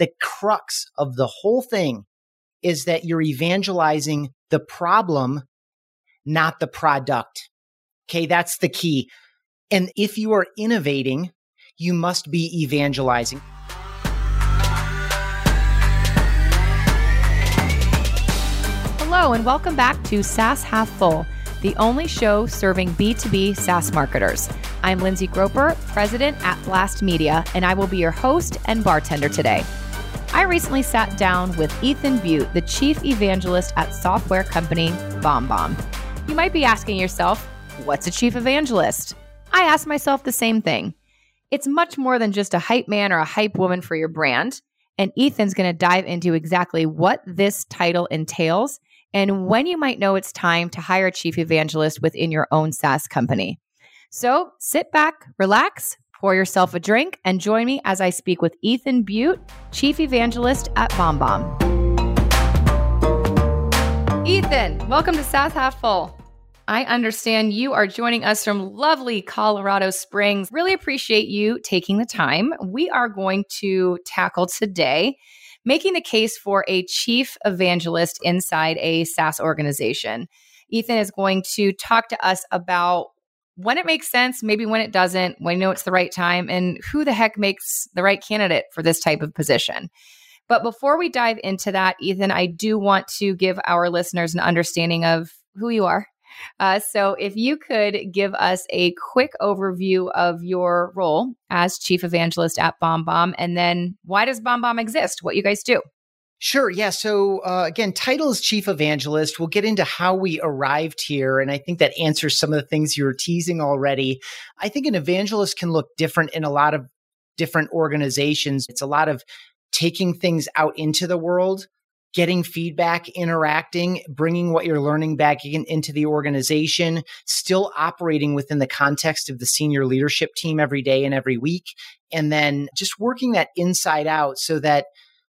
the crux of the whole thing is that you're evangelizing the problem, not the product. Okay. That's the key. And if you are innovating, you must be evangelizing. Hello, and welcome back to SaaS Half Full, the only show serving B2B SaaS marketers. I'm Lindsay Groper, president at Blast Media, and I will be your host and bartender today. I recently sat down with Ethan Beute, the chief evangelist at software company BombBomb. You might be asking yourself, what's a chief evangelist? I ask myself the same thing. It's much more than just a hype man or a hype woman for your brand. And Ethan's going to dive into exactly what this title entails and when you might know it's time to hire a chief evangelist within your own SaaS company. So sit back, relax, pour yourself a drink, and join me as I speak with Ethan Beute, chief evangelist at BombBomb. Ethan, welcome to SaaS Half Full. I understand you are joining us from lovely Colorado Springs. Really appreciate you taking the time. We are going to tackle today making the case for a chief evangelist inside a SaaS organization. Ethan is going to talk to us about when it makes sense, maybe when it doesn't, when you know it's the right time, and who the heck makes the right candidate for this type of position. But before we dive into that, Ethan, I do want to give our listeners an understanding of who you are uh, so, if you could give us a quick overview of your role as chief evangelist at BombBomb, and then why does BombBomb exist? What you guys do? Sure. Yeah. So uh, again, title is chief evangelist. We'll get into how we arrived here, and I think that answers some of the things you were teasing already. I think an evangelist can look different in a lot of different organizations. It's a lot of taking things out into the world getting feedback, interacting, bringing what you're learning back in, into the organization, still operating within the context of the senior leadership team every day and every week. And then just working that inside out so that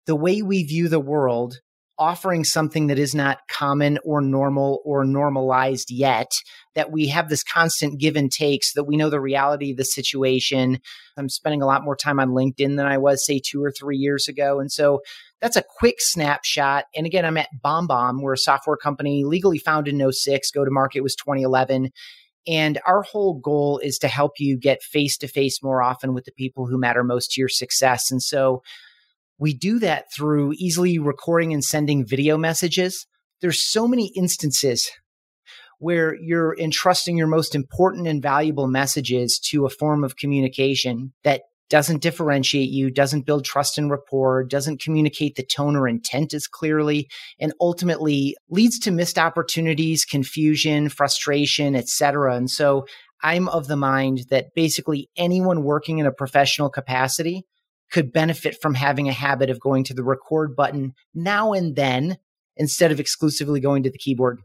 the way we view the world offering something that is not common or normal or normalized yet, that we have this constant give and take so that we know the reality of the situation. I'm spending a lot more time on LinkedIn than I was, say, two or three years ago. And so that's a quick snapshot. And again, I'm at BombBomb. We're a software company legally founded in 06. Go to market was 2011. And our whole goal is to help you get face to face more often with the people who matter most to your success. And so we do that through easily recording and sending video messages. There's so many instances where you're entrusting your most important and valuable messages to a form of communication that doesn't differentiate you, doesn't build trust and rapport, doesn't communicate the tone or intent as clearly, and ultimately leads to missed opportunities, confusion, frustration, etc. And so I'm of the mind that basically anyone working in a professional capacity could benefit from having a habit of going to the record button now and then instead of exclusively going to the keyboard.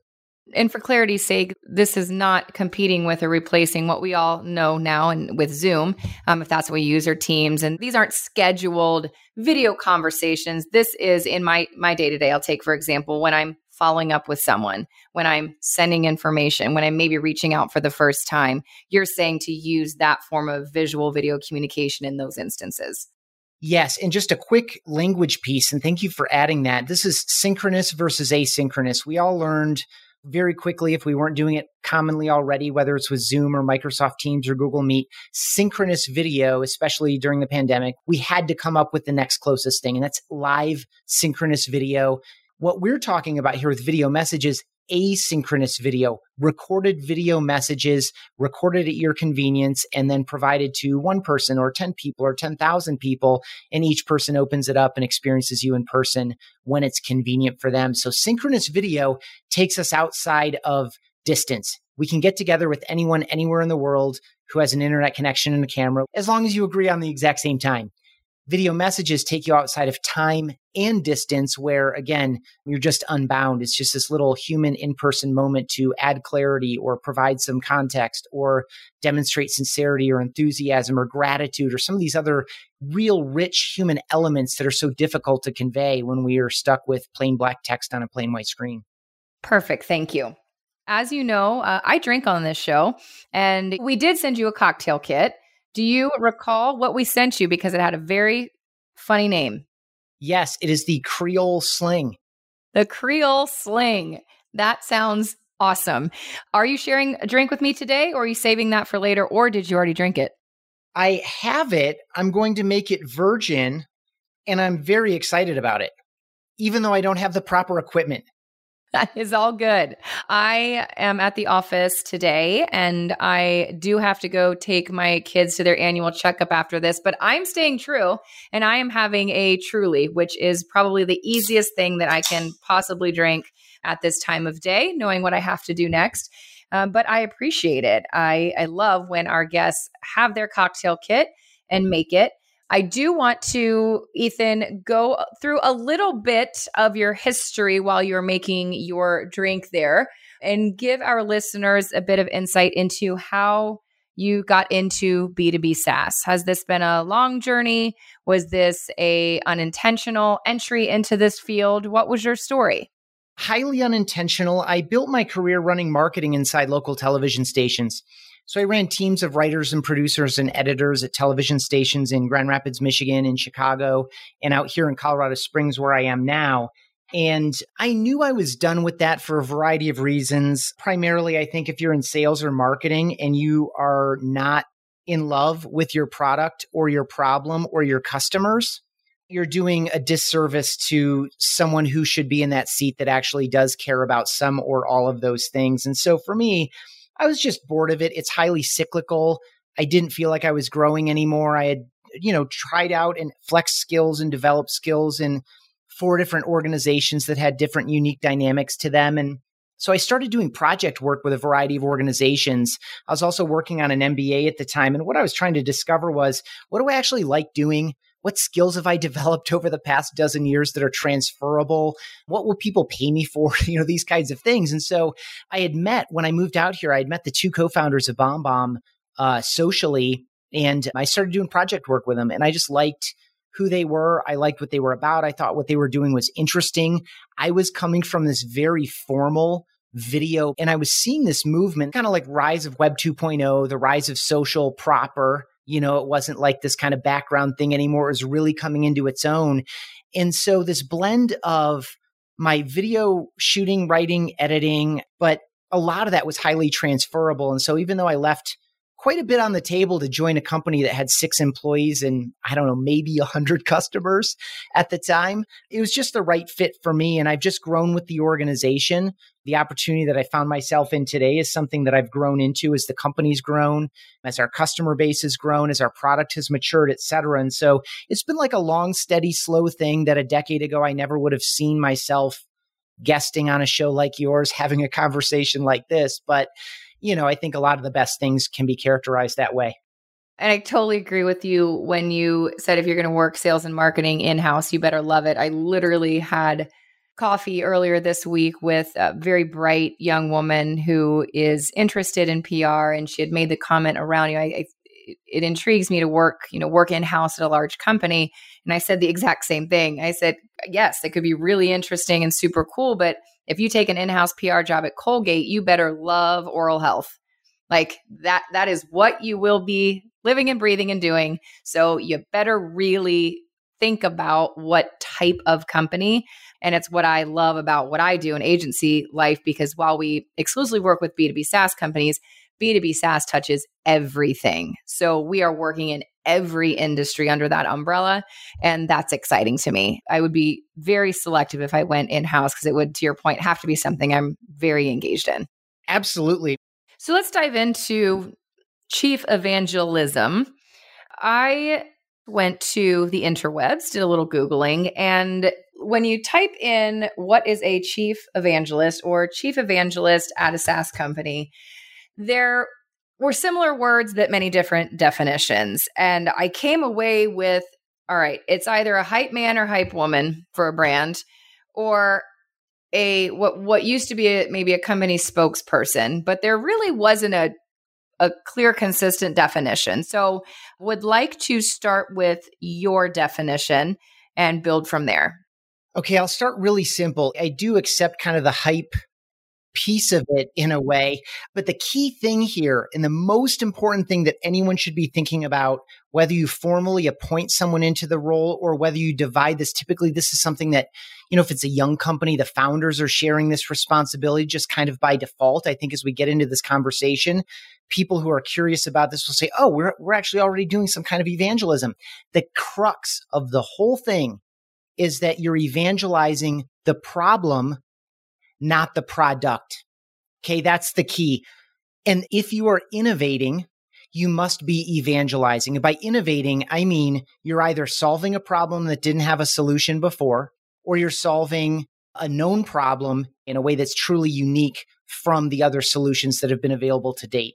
And for clarity's sake, this is not competing with or replacing what we all know now and with Zoom, um, if that's what we use, or Teams. And these aren't scheduled video conversations. This is in my my day to day. I'll take for example when I'm following up with someone, when I'm sending information, when I'm maybe reaching out for the first time. You're saying to use that form of visual video communication in those instances. Yes. And just a quick language piece, and thank you for adding that. This is synchronous versus asynchronous. We all learned very quickly, if we weren't doing it commonly already, whether it's with Zoom or Microsoft Teams or Google Meet, synchronous video, especially during the pandemic, we had to come up with the next closest thing, and that's live synchronous video. What we're talking about here with video messages asynchronous video, recorded video messages, recorded at your convenience, and then provided to one person or 10 people or 10,000 people. And each person opens it up and experiences you in person when it's convenient for them. So synchronous video takes us outside of distance. We can get together with anyone anywhere in the world who has an internet connection and a camera, as long as you agree on the exact same time video messages take you outside of time and distance where again you're just unbound. It's just this little human in-person moment to add clarity or provide some context or demonstrate sincerity or enthusiasm or gratitude or some of these other real rich human elements that are so difficult to convey when we are stuck with plain black text on a plain white screen. Perfect. Thank you. As you know, uh, I drink on this show, and we did send you a cocktail kit. Do you recall what we sent you because it had a very funny name? Yes, it is the Creole Sling. The Creole Sling. That sounds awesome. Are you sharing a drink with me today or are you saving that for later or did you already drink it? I have it. I'm going to make it virgin and I'm very excited about it, even though I don't have the proper equipment. That is all good. I am at the office today and I do have to go take my kids to their annual checkup after this, but I'm staying true and I am having a truly, which is probably the easiest thing that I can possibly drink at this time of day, knowing what I have to do next. Um, but I appreciate it. I, I love when our guests have their cocktail kit and make it. I do want to, Ethan, go through a little bit of your history while you're making your drink there and give our listeners a bit of insight into how you got into B2B SaaS. Has this been a long journey? Was this a unintentional entry into this field? What was your story? Highly unintentional. I built my career running marketing inside local television stations. So I ran teams of writers and producers and editors at television stations in Grand Rapids, Michigan, in Chicago, and out here in Colorado Springs, where I am now. And I knew I was done with that for a variety of reasons. Primarily, I think if you're in sales or marketing and you are not in love with your product or your problem or your customers, you're doing a disservice to someone who should be in that seat that actually does care about some or all of those things. And so for me, I was just bored of it. It's highly cyclical. I didn't feel like I was growing anymore. I had, you know, tried out and flexed skills and developed skills in four different organizations that had different unique dynamics to them. And so I started doing project work with a variety of organizations. I was also working on an MBA at the time. And what I was trying to discover was what do I actually like doing? What skills have I developed over the past dozen years that are transferable? What will people pay me for? You know, these kinds of things. And so I had met when I moved out here, I had met the two co-founders of BombBomb uh, socially, and I started doing project work with them. And I just liked who they were. I liked what they were about. I thought what they were doing was interesting. I was coming from this very formal video and I was seeing this movement kind of like rise of web 2.0, the rise of social proper you know, it wasn't like this kind of background thing anymore. It was really coming into its own. And so this blend of my video shooting, writing, editing, but a lot of that was highly transferable. And so even though I left quite a bit on the table to join a company that had six employees and I don't know, maybe a hundred customers at the time. It was just the right fit for me. And I've just grown with the organization. The opportunity that I found myself in today is something that I've grown into as the company's grown, as our customer base has grown, as our product has matured, et cetera. And so it's been like a long, steady, slow thing that a decade ago I never would have seen myself guesting on a show like yours, having a conversation like this. But you know, I think a lot of the best things can be characterized that way. And I totally agree with you when you said if you're going to work sales and marketing in house, you better love it. I literally had coffee earlier this week with a very bright young woman who is interested in PR, and she had made the comment around you. Know, I, I, it intrigues me to work, you know, work in house at a large company. And I said the exact same thing. I said, yes, it could be really interesting and super cool, but if you take an in-house PR job at Colgate, you better love oral health. Like that that is what you will be living and breathing and doing. So you better really think about what type of company and it's what I love about what I do in agency life because while we exclusively work with B2B SaaS companies, B2B SaaS touches everything. So we are working in every industry under that umbrella. And that's exciting to me. I would be very selective if I went in house because it would, to your point, have to be something I'm very engaged in. Absolutely. So let's dive into chief evangelism. I went to the interwebs, did a little Googling, and when you type in what is a chief evangelist or chief evangelist at a SaaS company, there were similar words that many different definitions. And I came away with all right, it's either a hype man or hype woman for a brand or a what what used to be a, maybe a company spokesperson, but there really wasn't a a clear consistent definition. So would like to start with your definition and build from there. Okay, I'll start really simple. I do accept kind of the hype piece of it in a way. But the key thing here, and the most important thing that anyone should be thinking about, whether you formally appoint someone into the role or whether you divide this, typically this is something that, you know, if it's a young company, the founders are sharing this responsibility just kind of by default. I think as we get into this conversation, people who are curious about this will say, oh, we're, we're actually already doing some kind of evangelism. The crux of the whole thing is that you're evangelizing the problem not the product. Okay. That's the key. And if you are innovating, you must be evangelizing. And by innovating, I mean you're either solving a problem that didn't have a solution before, or you're solving a known problem in a way that's truly unique from the other solutions that have been available to date.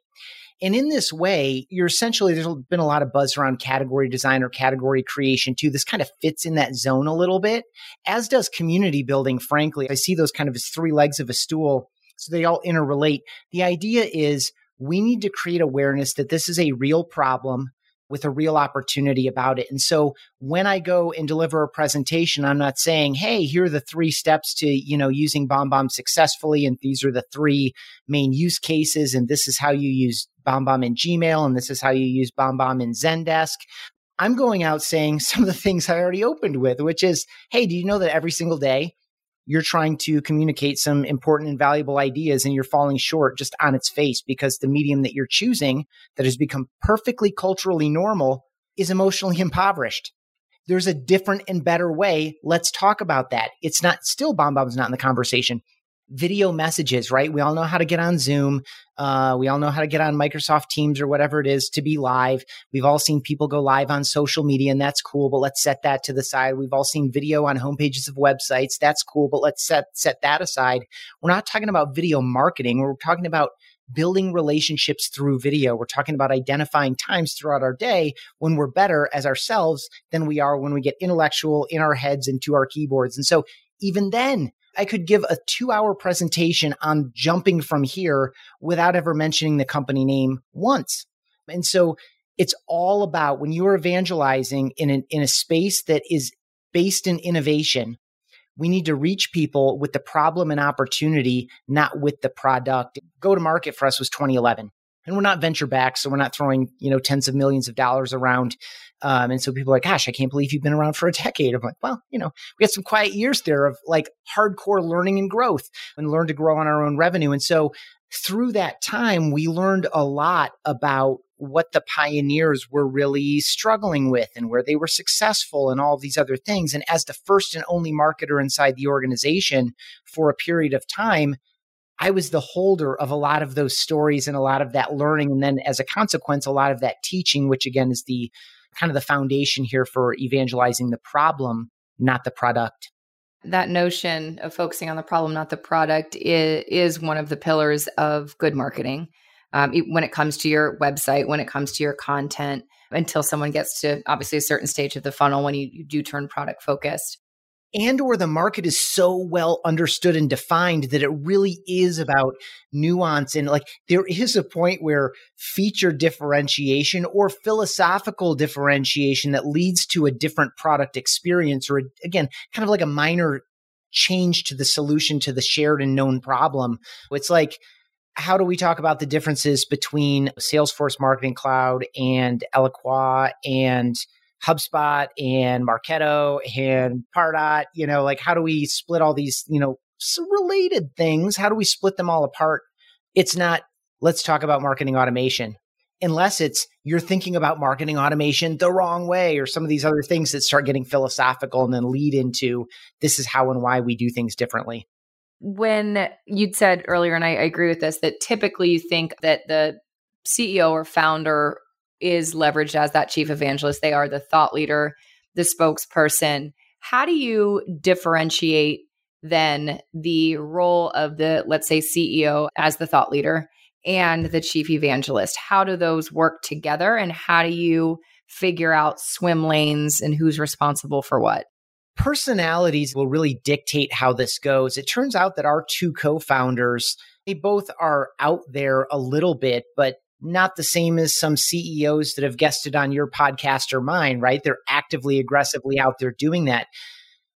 And in this way, you're essentially, there's been a lot of buzz around category design or category creation too. This kind of fits in that zone a little bit, as does community building, frankly. I see those kind of as three legs of a stool. So they all interrelate. The idea is we need to create awareness that this is a real problem with a real opportunity about it. And so when I go and deliver a presentation, I'm not saying, "Hey, here are the three steps to, you know, using BombBomb successfully and these are the three main use cases and this is how you use BombBomb in Gmail and this is how you use BombBomb in Zendesk." I'm going out saying some of the things I already opened with, which is, "Hey, do you know that every single day you're trying to communicate some important and valuable ideas and you're falling short just on its face because the medium that you're choosing that has become perfectly culturally normal is emotionally impoverished. There's a different and better way. Let's talk about that. It's not still bomb bomb's not in the conversation video messages, right? We all know how to get on Zoom. Uh, we all know how to get on Microsoft Teams or whatever it is to be live. We've all seen people go live on social media, and that's cool. But let's set that to the side. We've all seen video on homepages of websites. That's cool. But let's set set that aside. We're not talking about video marketing. We're talking about building relationships through video. We're talking about identifying times throughout our day when we're better as ourselves than we are when we get intellectual in our heads and to our keyboards. And so even then, I could give a two hour presentation on jumping from here without ever mentioning the company name once. And so it's all about when you are evangelizing in an, in a space that is based in innovation, we need to reach people with the problem and opportunity, not with the product. Go to market for us was 2011 and we're not venture backed, so we're not throwing you know tens of millions of dollars around. Um, and so people are like, "Gosh, I can't believe you've been around for a decade." I'm like, "Well, you know, we had some quiet years there of like hardcore learning and growth, and learn to grow on our own revenue." And so through that time, we learned a lot about what the pioneers were really struggling with and where they were successful and all these other things. And as the first and only marketer inside the organization for a period of time, I was the holder of a lot of those stories and a lot of that learning. And then as a consequence, a lot of that teaching, which again is the kind of the foundation here for evangelizing the problem, not the product. That notion of focusing on the problem, not the product, is, is one of the pillars of good marketing. Um, when it comes to your website, when it comes to your content, until someone gets to obviously a certain stage of the funnel when you, you do turn product focused and or the market is so well understood and defined that it really is about nuance and like there is a point where feature differentiation or philosophical differentiation that leads to a different product experience or again kind of like a minor change to the solution to the shared and known problem. It's like how do we talk about the differences between salesforce marketing cloud and eloqua and HubSpot and Marketo and Pardot, you know, like how do we split all these, you know, related things? How do we split them all apart? It's not, let's talk about marketing automation unless it's you're thinking about marketing automation the wrong way or some of these other things that start getting philosophical and then lead into this is how and why we do things differently. When you'd said earlier, and I, I agree with this, that typically you think that the CEO or founder is leveraged as that chief evangelist. They are the thought leader, the spokesperson. How do you differentiate then the role of the, let's say, CEO as the thought leader and the chief evangelist? How do those work together? And how do you figure out swim lanes and who's responsible for what? Personalities will really dictate how this goes. It turns out that our two co founders, they both are out there a little bit, but not the same as some CEOs that have guested on your podcast or mine, right? They're actively, aggressively out there doing that.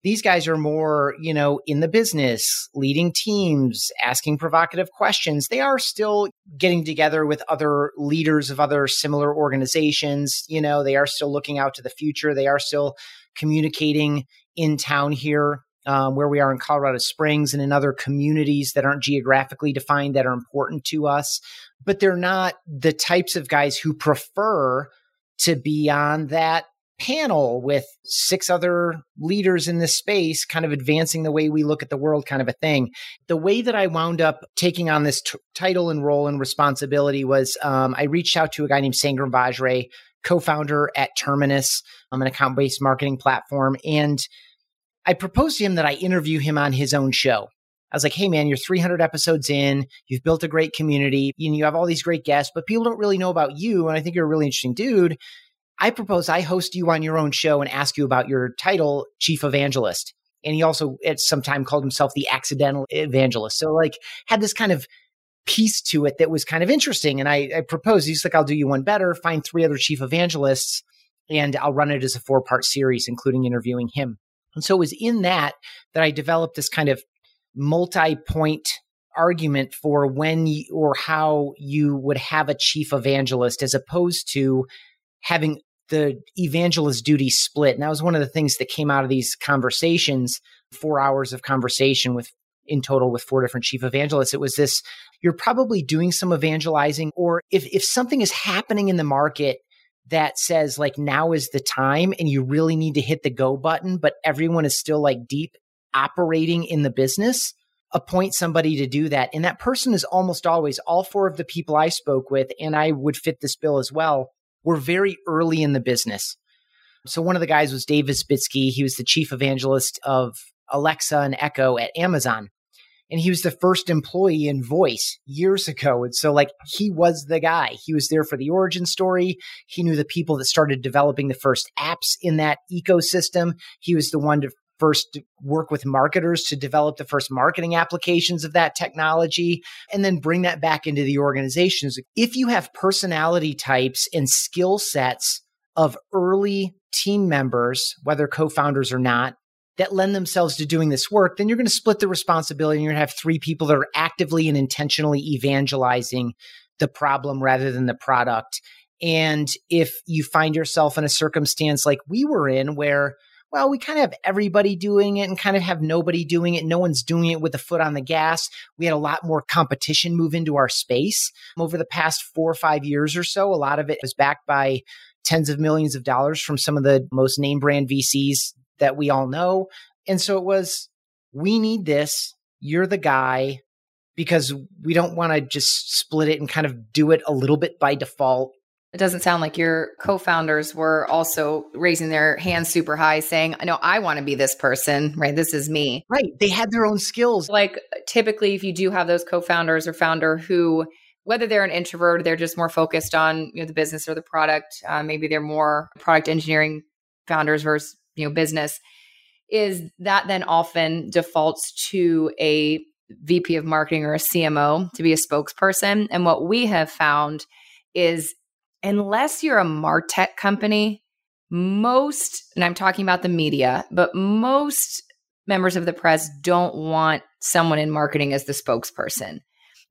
These guys are more, you know, in the business, leading teams, asking provocative questions. They are still getting together with other leaders of other similar organizations. You know, they are still looking out to the future. They are still communicating in town here um, where we are in Colorado Springs and in other communities that aren't geographically defined that are important to us. But they're not the types of guys who prefer to be on that panel with six other leaders in this space, kind of advancing the way we look at the world, kind of a thing. The way that I wound up taking on this t- title and role and responsibility was um, I reached out to a guy named Sangram Vajre, co founder at Terminus, um, an account based marketing platform. And I proposed to him that I interview him on his own show. I was like, hey, man, you're 300 episodes in. You've built a great community. Know, you have all these great guests, but people don't really know about you. And I think you're a really interesting dude. I propose I host you on your own show and ask you about your title, Chief Evangelist. And he also at some time called himself the accidental evangelist. So, like, had this kind of piece to it that was kind of interesting. And I, I proposed, he's like, I'll do you one better, find three other chief evangelists, and I'll run it as a four part series, including interviewing him. And so it was in that that I developed this kind of multi point argument for when or how you would have a chief evangelist as opposed to having the evangelist duty split. And that was one of the things that came out of these conversations, four hours of conversation with in total with four different chief evangelists. It was this you're probably doing some evangelizing, or if, if something is happening in the market that says like now is the time and you really need to hit the go button, but everyone is still like deep operating in the business, appoint somebody to do that. And that person is almost always all four of the people I spoke with, and I would fit this bill as well, were very early in the business. So one of the guys was Dave Isbitski. He was the chief evangelist of Alexa and Echo at Amazon and he was the first employee in voice years ago and so like he was the guy he was there for the origin story he knew the people that started developing the first apps in that ecosystem he was the one to first work with marketers to develop the first marketing applications of that technology and then bring that back into the organizations if you have personality types and skill sets of early team members whether co-founders or not that lend themselves to doing this work, then you're going to split the responsibility and you're going to have three people that are actively and intentionally evangelizing the problem rather than the product. And if you find yourself in a circumstance like we were in, where, well, we kind of have everybody doing it and kind of have nobody doing it, no one's doing it with a foot on the gas. We had a lot more competition move into our space over the past four or five years or so. A lot of it was backed by tens of millions of dollars from some of the most name brand VCs that we all know. And so it was, we need this. You're the guy because we don't want to just split it and kind of do it a little bit by default. It doesn't sound like your co founders were also raising their hands super high saying, i know I want to be this person, right? This is me. Right. They had their own skills. Like typically, if you do have those co founders or founder who, whether they're an introvert, they're just more focused on you know, the business or the product, uh, maybe they're more product engineering founders versus you know business is that then often defaults to a VP of marketing or a CMO to be a spokesperson. And what we have found is unless you're a Martech company, most, and I'm talking about the media, but most members of the press don't want someone in marketing as the spokesperson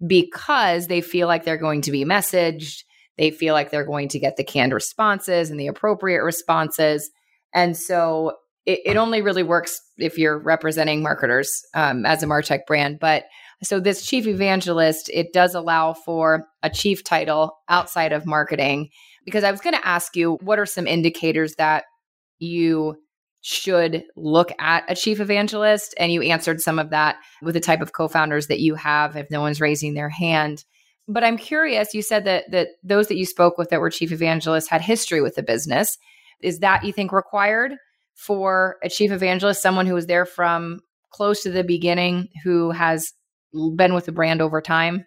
because they feel like they're going to be messaged. They feel like they're going to get the canned responses and the appropriate responses. And so it, it only really works if you're representing marketers um, as a Martech brand. But so this chief evangelist, it does allow for a chief title outside of marketing. Because I was going to ask you, what are some indicators that you should look at a chief evangelist? And you answered some of that with the type of co-founders that you have if no one's raising their hand. But I'm curious, you said that that those that you spoke with that were chief evangelists had history with the business. Is that you think required for a chief evangelist, someone who was there from close to the beginning, who has been with the brand over time?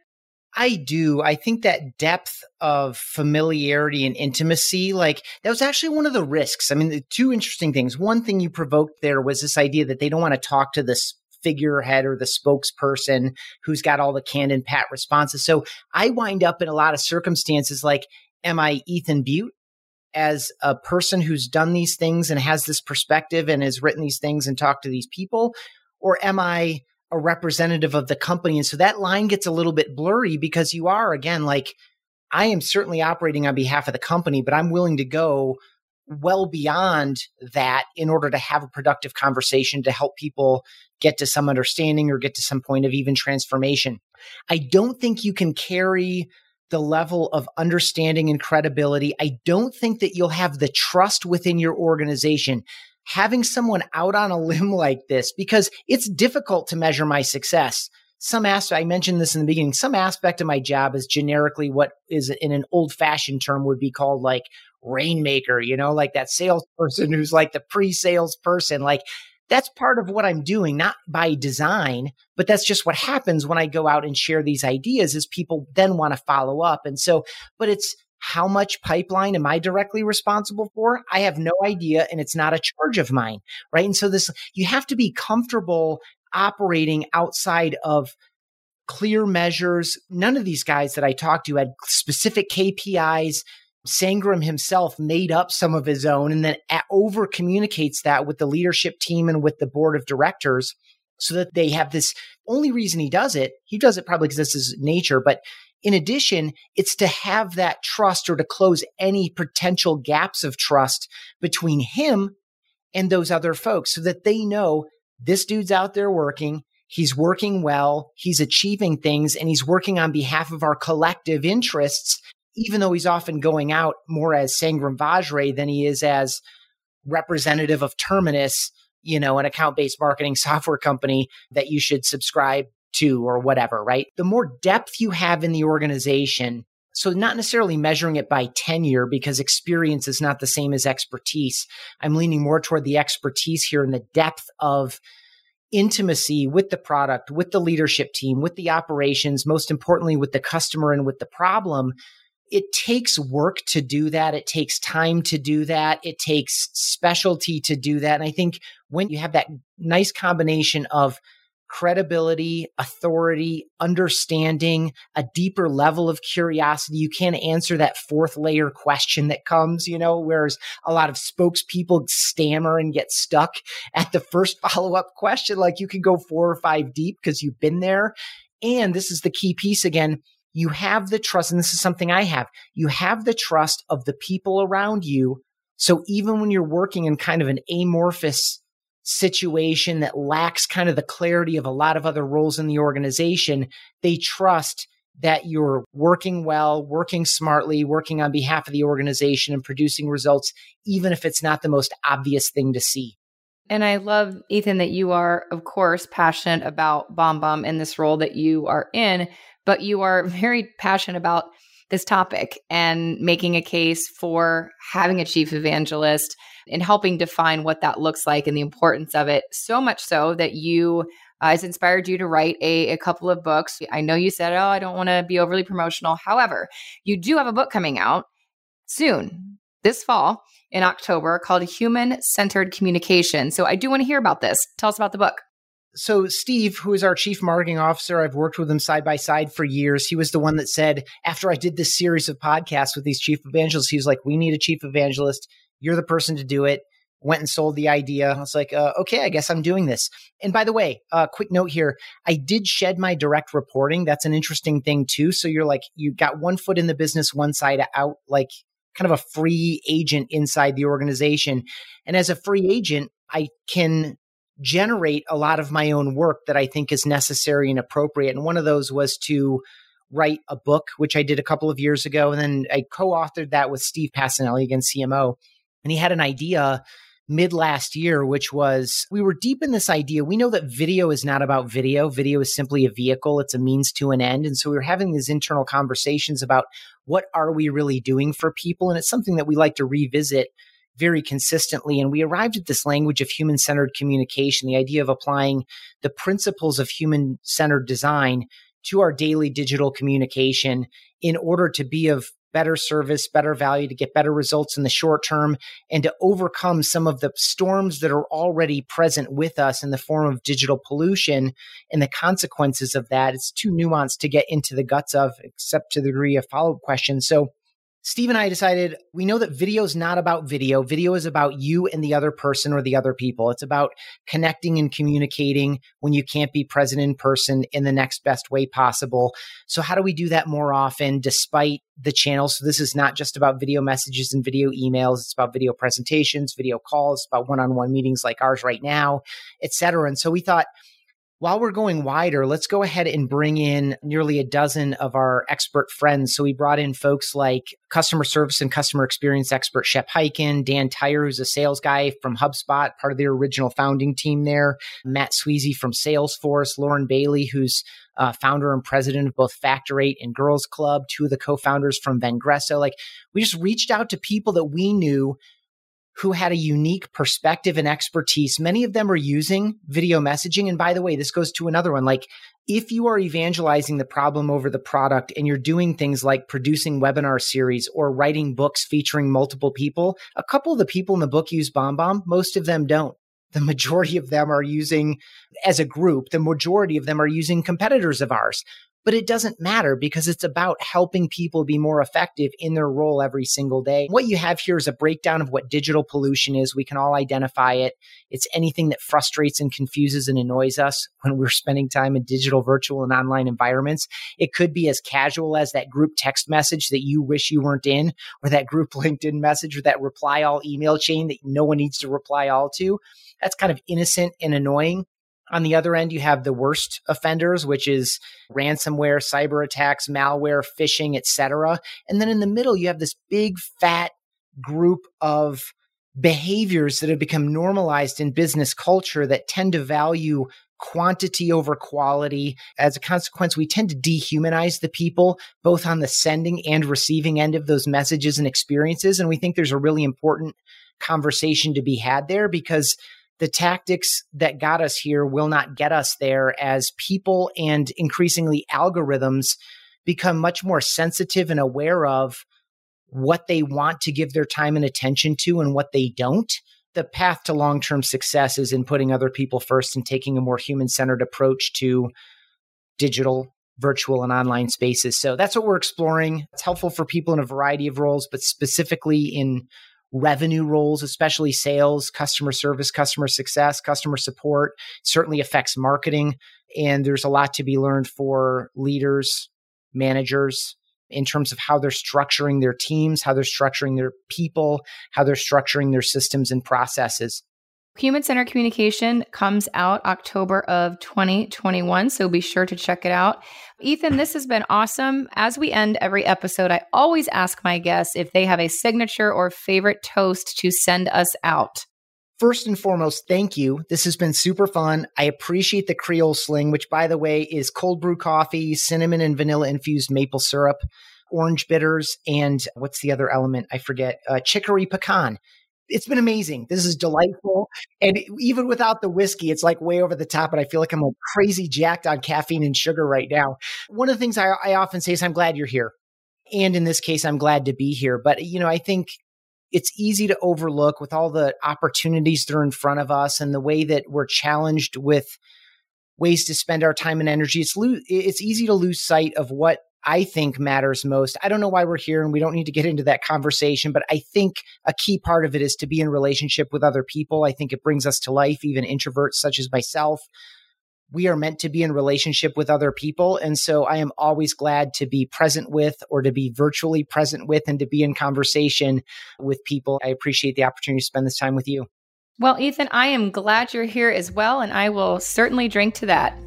I do. I think that depth of familiarity and intimacy, like that was actually one of the risks. I mean, the two interesting things. One thing you provoked there was this idea that they don't want to talk to this figurehead or the spokesperson who's got all the candid pat responses. So I wind up in a lot of circumstances like, am I Ethan Beute? as a person who's done these things and has this perspective and has written these things and talked to these people? Or am I a representative of the company? And so that line gets a little bit blurry because you are, again, like, I am certainly operating on behalf of the company, but I'm willing to go well beyond that in order to have a productive conversation to help people get to some understanding or get to some point of even transformation. I don't think you can carry the level of understanding and credibility. I don't think that you'll have the trust within your organization having someone out on a limb like this because it's difficult to measure my success. Some aspect, I mentioned this in the beginning, some aspect of my job is generically what is in an old fashioned term would be called like rainmaker, you know, like that salesperson who's like the pre sales person. Like that's part of what I'm doing, not by design, but that's just what happens when I go out and share these ideas is people then want to follow up. And so, but it's how much pipeline am I directly responsible for? I have no idea. And it's not a charge of mine. Right. And so this, you have to be comfortable operating outside of clear measures. None of these guys that I talked to had specific KPIs, Sangram himself made up some of his own and then over communicates that with the leadership team and with the board of directors so that they have this only reason he does it. He does it probably because this is nature, but in addition, it's to have that trust or to close any potential gaps of trust between him and those other folks so that they know this dude's out there working. He's working well. He's achieving things and he's working on behalf of our collective interests even though he's often going out more as Sangram Vajre than he is as representative of Terminus, you know, an account based marketing software company that you should subscribe to or whatever, right? The more depth you have in the organization, so not necessarily measuring it by tenure because experience is not the same as expertise. I'm leaning more toward the expertise here and the depth of intimacy with the product, with the leadership team, with the operations, most importantly with the customer and with the problem it takes work to do that. It takes time to do that. It takes specialty to do that. And I think when you have that nice combination of credibility, authority, understanding, a deeper level of curiosity. You can't answer that fourth layer question that comes, you know, whereas a lot of spokespeople stammer and get stuck at the first follow up question. Like you could go four or five deep because you've been there. And this is the key piece again you have the trust, and this is something I have, you have the trust of the people around you. So even when you're working in kind of an amorphous situation that lacks kind of the clarity of a lot of other roles in the organization, they trust that you're working well, working smartly, working on behalf of the organization and producing results, even if it's not the most obvious thing to see. And I love, Ethan, that you are, of course, passionate about BombBomb in this role that you are in but you are very passionate about this topic and making a case for having a chief evangelist and helping define what that looks like and the importance of it. So much so that you uh, inspired you to write a, a couple of books. I know you said, oh, I don't want to be overly promotional. However, you do have a book coming out soon this fall in October called Human Centered Communication. So I do want to hear about this. Tell us about the book so Steve, who is our chief marketing officer, I've worked with him side by side for years. He was the one that said after I did this series of podcasts with these chief evangelists, he was like, "We need a chief evangelist. You're the person to do it." Went and sold the idea. I was like, uh, "Okay, I guess I'm doing this." And by the way, uh, quick note here: I did shed my direct reporting. That's an interesting thing too. So you're like, you got one foot in the business, one side out, like kind of a free agent inside the organization. And as a free agent, I can generate a lot of my own work that I think is necessary and appropriate. And one of those was to write a book, which I did a couple of years ago. And then I co authored that with Steve Pacinelli, again, CMO. And he had an idea mid last year, which was we were deep in this idea. We know that video is not about video. Video is simply a vehicle, it's a means to an end. And so we were having these internal conversations about what are we really doing for people? And it's something that we like to revisit very consistently. And we arrived at this language of human centered communication, the idea of applying the principles of human centered design to our daily digital communication in order to be of better service, better value, to get better results in the short term, and to overcome some of the storms that are already present with us in the form of digital pollution and the consequences of that. It's too nuanced to get into the guts of, except to the degree of follow up questions. So Steve and I decided we know that video is not about video. Video is about you and the other person or the other people. It's about connecting and communicating when you can't be present in person in the next best way possible. So, how do we do that more often despite the channel? So, this is not just about video messages and video emails. It's about video presentations, video calls, about one on one meetings like ours right now, et cetera. And so, we thought, while we're going wider, let's go ahead and bring in nearly a dozen of our expert friends. So we brought in folks like customer service and customer experience expert Shep Hyken, Dan Tyre, who's a sales guy from HubSpot, part of the original founding team there, Matt Sweezey from Salesforce, Lauren Bailey, who's uh, founder and president of both Factor 8 and Girls Club, two of the co-founders from Vengreso. Like we just reached out to people that we knew who had a unique perspective and expertise. Many of them are using video messaging. And by the way, this goes to another one. Like if you are evangelizing the problem over the product and you're doing things like producing webinar series or writing books featuring multiple people, a couple of the people in the book use BombBomb. Most of them don't. The majority of them are using, as a group, the majority of them are using competitors of ours but it doesn't matter because it's about helping people be more effective in their role every single day. What you have here is a breakdown of what digital pollution is. We can all identify it. It's anything that frustrates and confuses and annoys us when we're spending time in digital, virtual, and online environments. It could be as casual as that group text message that you wish you weren't in, or that group LinkedIn message, or that reply all email chain that no one needs to reply all to. That's kind of innocent and annoying. On the other end, you have the worst offenders, which is ransomware, cyber attacks, malware, phishing, etc. And then in the middle, you have this big fat group of behaviors that have become normalized in business culture that tend to value quantity over quality. As a consequence, we tend to dehumanize the people, both on the sending and receiving end of those messages and experiences. And we think there's a really important conversation to be had there because the tactics that got us here will not get us there as people and increasingly algorithms become much more sensitive and aware of what they want to give their time and attention to and what they don't. The path to long term success is in putting other people first and taking a more human centered approach to digital, virtual, and online spaces. So that's what we're exploring. It's helpful for people in a variety of roles, but specifically in revenue roles, especially sales, customer service, customer success, customer support, certainly affects marketing. And there's a lot to be learned for leaders, managers, in terms of how they're structuring their teams, how they're structuring their people, how they're structuring their systems and processes. Human Centered Communication comes out October of 2021, so be sure to check it out. Ethan, this has been awesome. As we end every episode, I always ask my guests if they have a signature or favorite toast to send us out. First and foremost, thank you. This has been super fun. I appreciate the Creole Sling, which, by the way, is cold brew coffee, cinnamon and vanilla infused maple syrup, orange bitters, and what's the other element? I forget. Uh, chicory pecan it's been amazing. This is delightful. And even without the whiskey, it's like way over the top. And I feel like I'm crazy jacked on caffeine and sugar right now. One of the things I, I often say is, I'm glad you're here. And in this case, I'm glad to be here. But, you know, I think it's easy to overlook with all the opportunities that are in front of us and the way that we're challenged with ways to spend our time and energy. It's, lo- it's easy to lose sight of what I think matters most. I don't know why we're here and we don't need to get into that conversation, but I think a key part of it is to be in relationship with other people. I think it brings us to life, even introverts such as myself. We are meant to be in relationship with other people. And so I am always glad to be present with or to be virtually present with and to be in conversation with people. I appreciate the opportunity to spend this time with you. Well, Ethan, I am glad you're here as well, and I will certainly drink to that.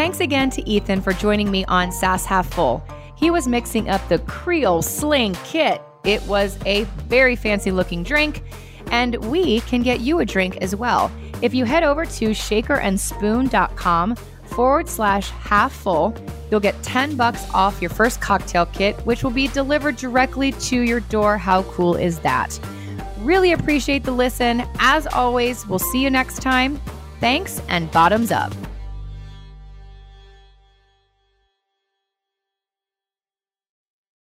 Thanks again to Ethan for joining me on SaaS Half Full. He was mixing up the Creole Sling kit. It was a very fancy looking drink, and we can get you a drink as well. If you head over to shakerandspoon.com forward slash half full, you'll get 10 bucks off your first cocktail kit, which will be delivered directly to your door. How cool is that? Really appreciate the listen. As always, we'll see you next time. Thanks and bottoms up.